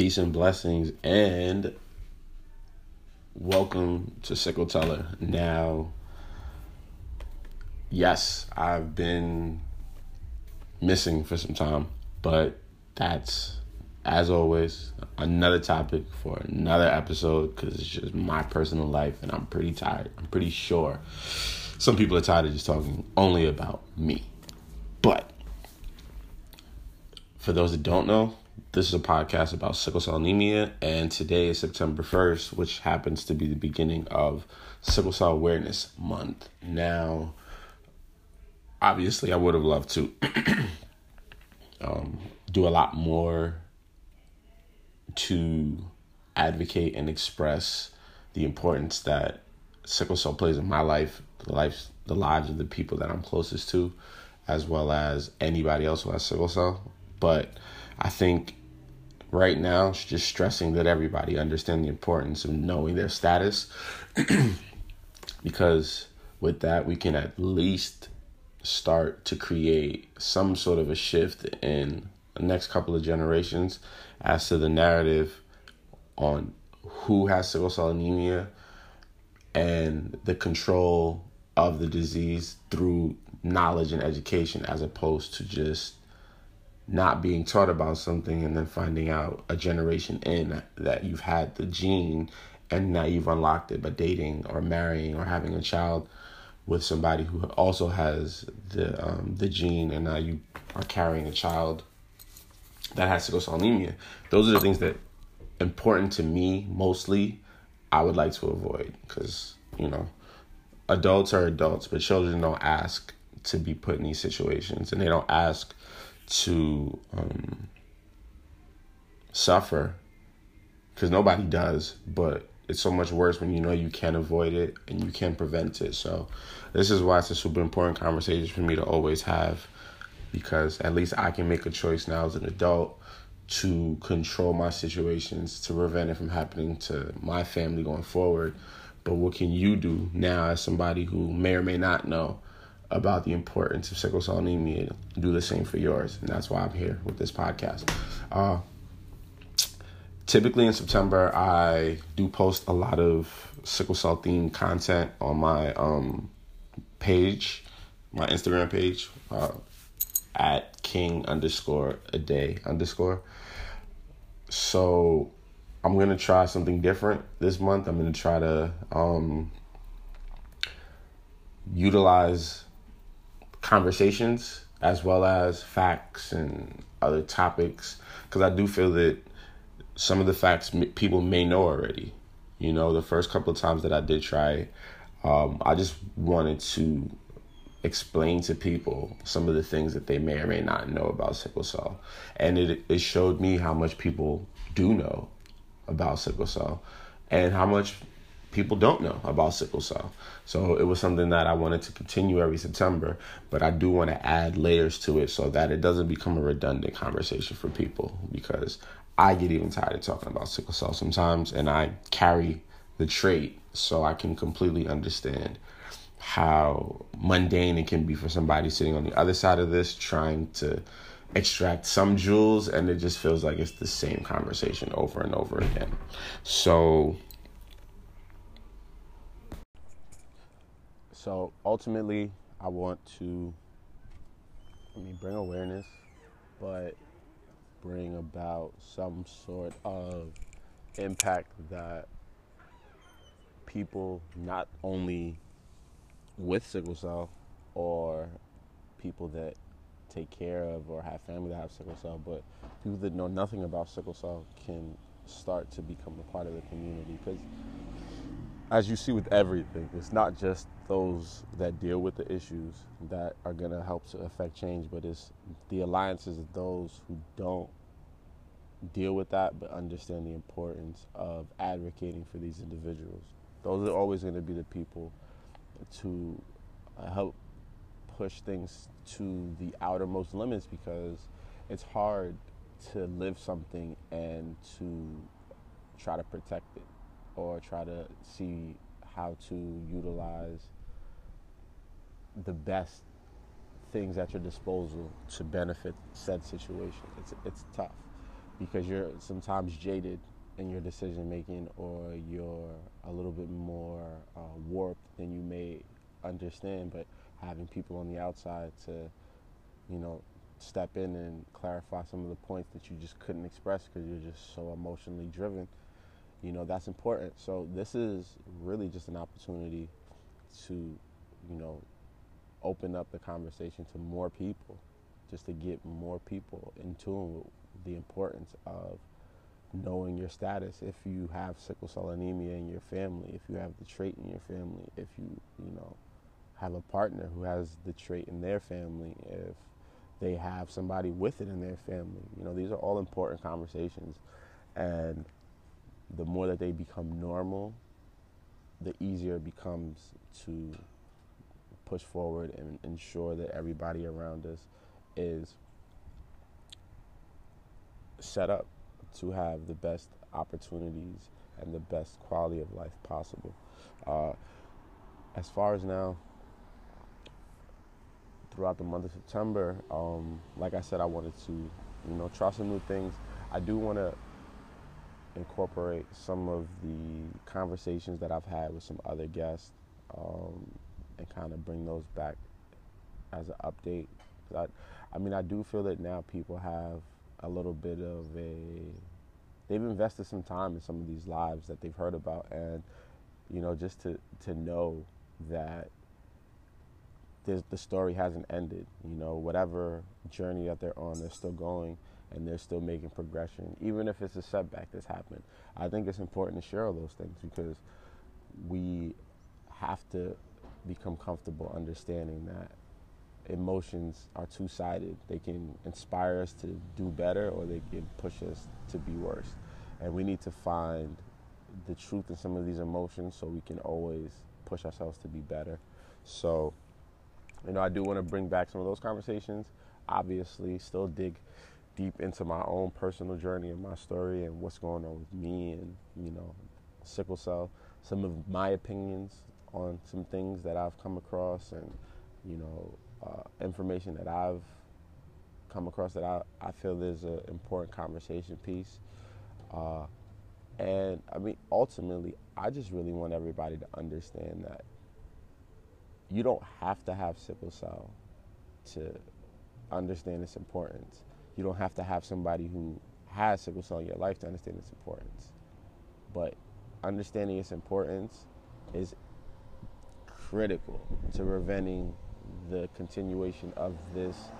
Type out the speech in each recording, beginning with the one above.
Peace and blessings, and welcome to Sickle Teller. Now, yes, I've been missing for some time, but that's, as always, another topic for another episode because it's just my personal life, and I'm pretty tired. I'm pretty sure some people are tired of just talking only about me. But for those that don't know, this is a podcast about sickle cell anemia, and today is September 1st, which happens to be the beginning of Sickle Cell Awareness Month. Now, obviously, I would have loved to um, do a lot more to advocate and express the importance that sickle cell plays in my life, the life, the lives of the people that I'm closest to, as well as anybody else who has sickle cell. But I think right now just stressing that everybody understand the importance of knowing their status. Because with that we can at least start to create some sort of a shift in the next couple of generations as to the narrative on who has sickle cell anemia and the control of the disease through knowledge and education as opposed to just not being taught about something and then finding out a generation in that you've had the gene and now you've unlocked it by dating or marrying or having a child with somebody who also has the um, the gene and now you are carrying a child that has anemia. Those are the things that important to me mostly I would like to avoid because you know adults are adults but children don't ask to be put in these situations and they don't ask to um, suffer because nobody does, but it's so much worse when you know you can't avoid it and you can't prevent it. So, this is why it's a super important conversation for me to always have because at least I can make a choice now as an adult to control my situations to prevent it from happening to my family going forward. But what can you do now as somebody who may or may not know about the importance of sickle cell anemia, do the same for yours. And that's why I'm here with this podcast. Uh, typically in September, I do post a lot of sickle cell themed content on my um, page, my Instagram page, uh, at king underscore ade underscore. So I'm gonna try something different this month. I'm gonna try to um, utilize conversations as well as facts and other topics because I do feel that some of the facts people may know already. You know, the first couple of times that I did try, um, I just wanted to explain to people some of the things that they may or may not know about sickle cell, and it it showed me how much people do know about sickle cell, and how much people don't know about sickle cell. So it was something that I wanted to continue every September, but I do want to add layers to it so that it doesn't become a redundant conversation for people because I get even tired of talking about sickle cell sometimes and I carry the trait so I can completely understand how mundane it can be for somebody sitting on the other side of this trying to extract some jewels and it just feels like it's the same conversation over and over again. So So ultimately, I want to, I mean, bring awareness, but bring about some sort of impact that people not only with sickle cell or people that take care of or have family that have sickle cell, but people that know nothing about sickle cell can start to become a part of the community. Because as you see with everything, it's not just those that deal with the issues that are going to help to affect change, but it's the alliances of those who don't deal with that but understand the importance of advocating for these individuals. Those are always going to be the people to help push things to the outermost limits because it's hard to live something and to try to protect it or try to see how to utilize the best things at your disposal to benefit said situation. It's it's tough, because you're sometimes jaded in your decision making or you're a little bit more uh, warped than you may understand but having people on the outside to you know step in and clarify some of the points that you just couldn't express because you're just so emotionally driven you know that's important. So this is really just an opportunity to you know open up the conversation to more people just to get more people in tune with the importance of knowing your status. If you have sickle cell anemia in your family if you have the trait in your family if you you know have a partner who has the trait in their family if they have somebody with it in their family you know these are all important conversations. And the more that they become normal the easier it becomes to push forward and ensure that everybody around us is set up to have the best opportunities and the best quality of life possible. Uh, as far as now, throughout the month of September, um, like I said, I wanted to, you know, try some new things. I do want to incorporate some of the conversations that I've had with some other guests um, and kind of bring those back as an update. I, I mean, I do feel that now people have a little bit of a they've invested some time in some of these lives that they've heard about and you know just to to know that the story hasn't ended you know whatever journey that they're on they're still going and they're still making progression even if it's a setback that's happened i think it's important to share all those things because we have to become comfortable understanding that emotions are two sided. They can inspire us to do better or they can push us to be worse. And we need to find the truth in some of these emotions so we can always push ourselves to be better. So, you know, I do want to bring back some of those conversations. Obviously, still dig deep into my own personal journey and my story and what's going on with me and, you know, sickle cell, some of my opinions on some things that I've come across and, you know, uh, information that I've come across that I, I feel is an important conversation piece. Uh, and I mean, ultimately, I just really want everybody to understand that you don't have to have sickle cell to understand its importance. You don't have to have somebody who has sickle cell in your life to understand its importance. But understanding its importance is critical to preventing the continuation of this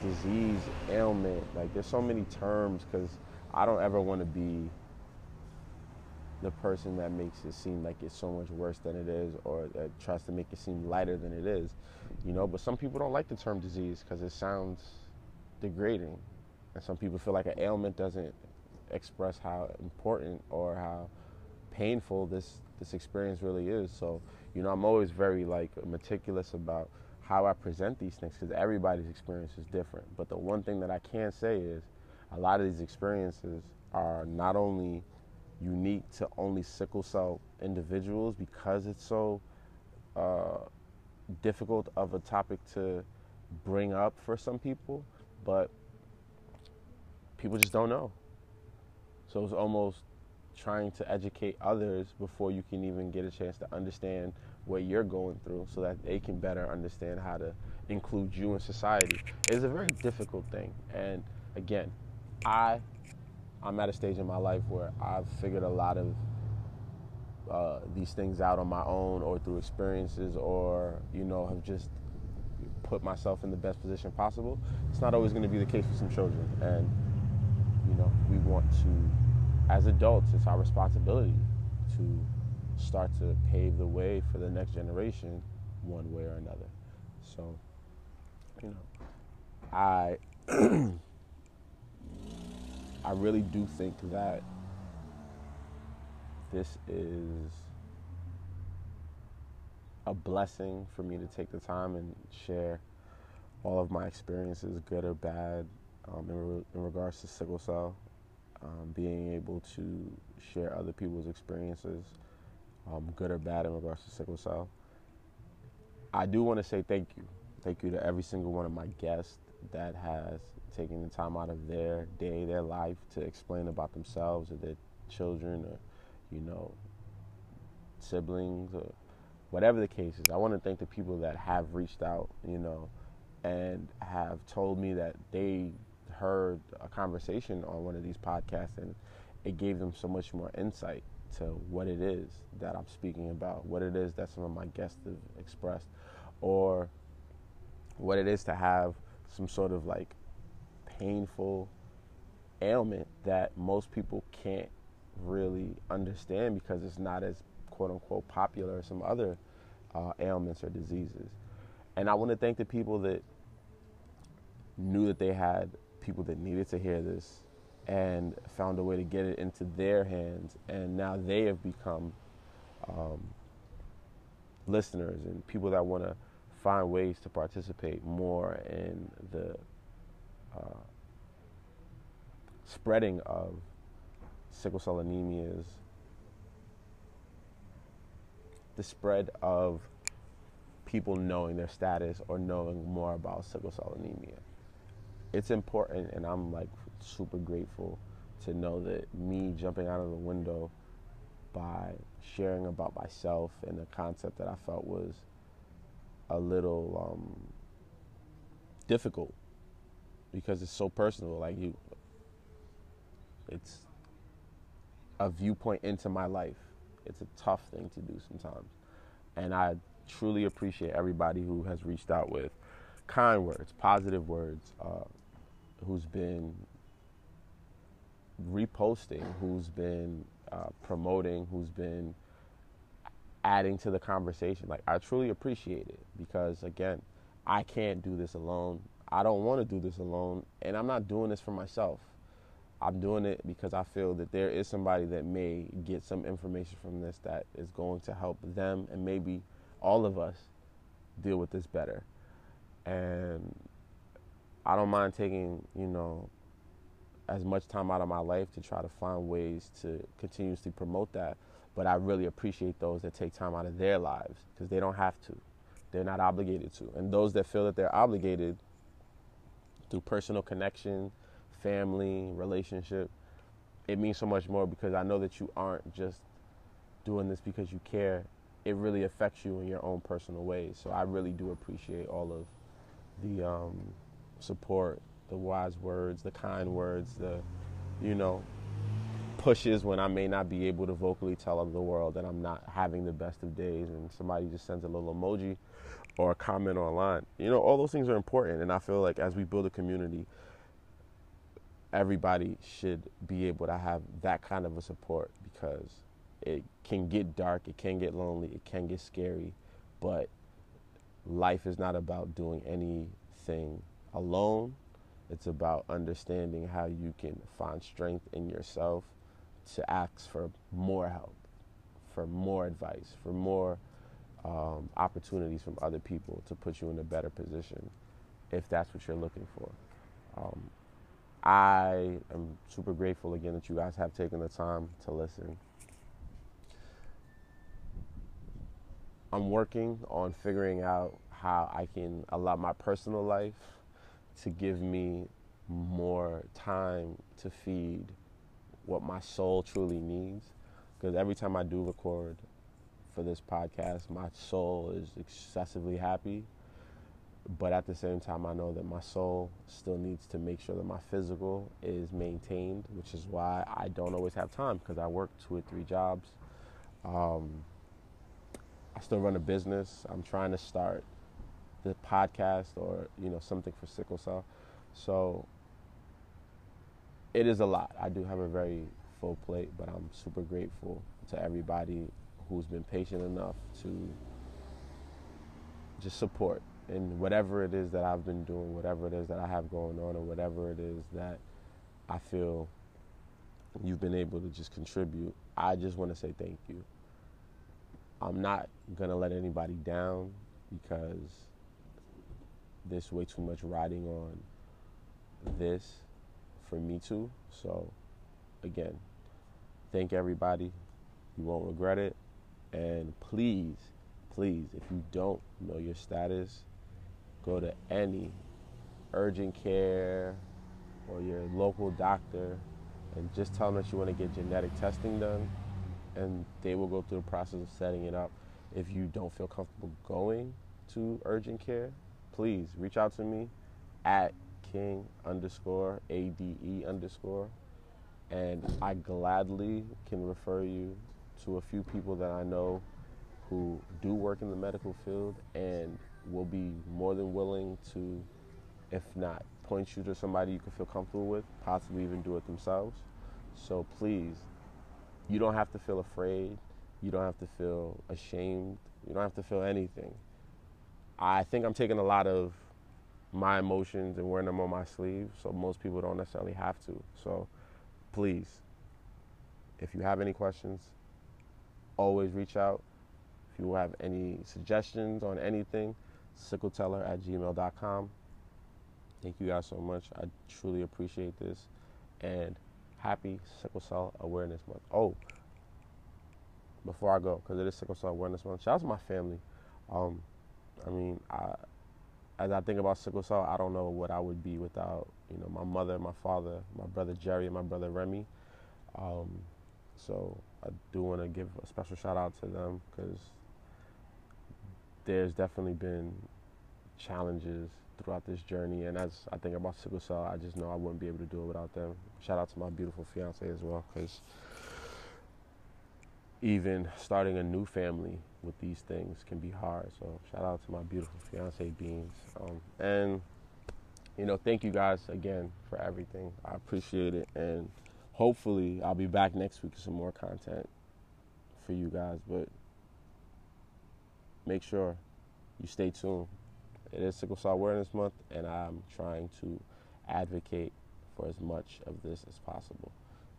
disease, ailment. Like, there's so many terms because I don't ever want to be the person that makes it seem like it's so much worse than it is or that tries to make it seem lighter than it is, you know. But some people don't like the term disease because it sounds degrading. And some people feel like an ailment doesn't express how important or how painful this this experience really is. So you know, I'm always very like meticulous about how I present these things because everybody's experience is different. But the one thing that I can say is a lot of these experiences are not only unique to only sickle cell individuals because it's so uh, difficult of a topic to bring up for some people, but people just don't know. So it's almost trying to educate others before you can even get a chance to understand what you're going through so that they can better understand how to include you in society It's a very difficult thing. And again, I I'm at a stage in my life where I've figured a lot of uh, these things out on my own or through experiences or you know have just put myself in the best position possible. It's not always going to be the case for some children, and you know we want to as adults, it's our responsibility to start to pave the way for the next generation one way or another. So, you know, I I really do think that this is a blessing for me to take the time and share all of my experiences, good or bad, um, in, re- in regards to sickle cell um, being able to share other people's experiences, um, good or bad, in regards to sickle cell. I do want to say thank you. Thank you to every single one of my guests that has taking the time out of their day, their life to explain about themselves or their children or, you know, siblings or whatever the case is. I want to thank the people that have reached out, you know, and have told me that they heard a conversation on one of these podcasts and it gave them so much more insight to what it is that I'm speaking about, what it is that some of my guests have expressed, or what it is to have some sort of like painful ailment that most people can't really understand because it's not as quote unquote popular as some other uh, ailments or diseases. And I want to thank the people that knew that they had people that needed to hear this and found a way to get it into their hands. And now they have become um, listeners and people that want to find ways to participate more in the uh, spreading of sickle cell anemias, the spread of people knowing their status or knowing more about sickle cell anemia. It's important, and I'm like super grateful to know that me jumping out of the window by sharing about myself and a concept that I felt was a little um, difficult because it's so personal. Like you, it's a viewpoint into my life. It's a tough thing to do sometimes, and I truly appreciate everybody who has reached out with kind words, positive words, uh, who's been reposting, who's been uh, promoting, who's been adding to the conversation. Like I truly appreciate it because again, I can't do this alone. I don't want to do this alone, and I'm not doing this for myself. I'm doing it because I feel that there is somebody that may get some information from this that is going to help them and maybe all of us deal with this better. And I don't mind taking, you know, as much time out of my life to try to find ways to continuously promote that but I really appreciate those that take time out of their lives because they don't have to. They're not obligated to. And those that feel that they're obligated through personal connection, family, relationship, it means so much more because I know that you aren't just doing this because you care. It really affects you in your own personal ways. So I really do appreciate all of the um, support, the wise words, the kind words, the, you know, pushes when I may not be able to vocally tell the world that I'm not having the best of days, and somebody just sends a little emoji or a comment online. You know, all those things are important, and I feel like as we build a community, everybody should be able to have that kind of a support because it can get dark, it can get lonely, it can get scary, but life is not about doing anything alone. It's about understanding how you can find strength in yourself to ask for more help, for more advice, for more um, opportunities from other people to put you in a better position if that's what you're looking for. Um, I am super grateful again that you guys have taken the time to listen. I'm working on figuring out how I can allow my personal life to give me more time to feed what my soul truly needs. Because every time I do record for this podcast, my soul is excessively happy. But at the same time, I know that my soul still needs to make sure that my physical is maintained, which is why I don't always have time because I work two or three jobs. Um, I still run a business. I'm trying to start the podcast or you know something for sickle cell. So it is a lot. I do have a very full plate, but I'm super grateful to everybody who's been patient enough to just support in whatever it is that I've been doing, whatever it is that I have going on, or whatever it is that I feel you've been able to just contribute. I just want to say thank you. I'm not going to let anybody down because there's way too much riding on this for me too. So, again, thank everybody. You won't regret it. And please, please, if you don't know your status, go to any urgent care, or your local doctor and just tell them that you want to get genetic testing done and they will go through the process of setting it up. If you don't feel comfortable going to urgent care, please reach out to me at king underscore ade underscore and I gladly can refer you to a few people that I know who do work in the medical field and will be more than willing to, if not point you to somebody you can feel comfortable with, possibly even do it themselves. So please, you don't have to feel afraid. You don't have to feel ashamed. You don't have to feel anything. I think I'm taking a lot of my emotions and wearing them on my sleeve, so most people don't necessarily have to. So please, if you have any questions, always reach out. If you have any suggestions on anything, sickleteller at gmail.com. Thank you guys so much. I truly appreciate this. And happy Sickle Cell Awareness Month. Oh, before I go, because it is Sickle Cell Awareness Month, shout out to my family. Um, I mean, I, as I think about sickle cell, I don't know what I would be without you know my mother, my father, my brother Jerry, and my brother Remy. Um, so I do want to give a special shout out to them because there's definitely been challenges throughout this journey, and as I think about sickle cell, I just know I wouldn't be able to do it without them. Shout out to my beautiful fiance as well because even starting a new family with these things can be hard. So shout out to my beautiful fiance Beans. Um, and you know, thank you guys again for everything. I appreciate it, and hopefully I'll be back next week with some more content for you guys. But make sure you stay tuned. It is Sickle Cell Awareness Month, and I'm trying to advocate for as much of this as possible.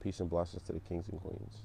Peace and blessings to the kings and queens.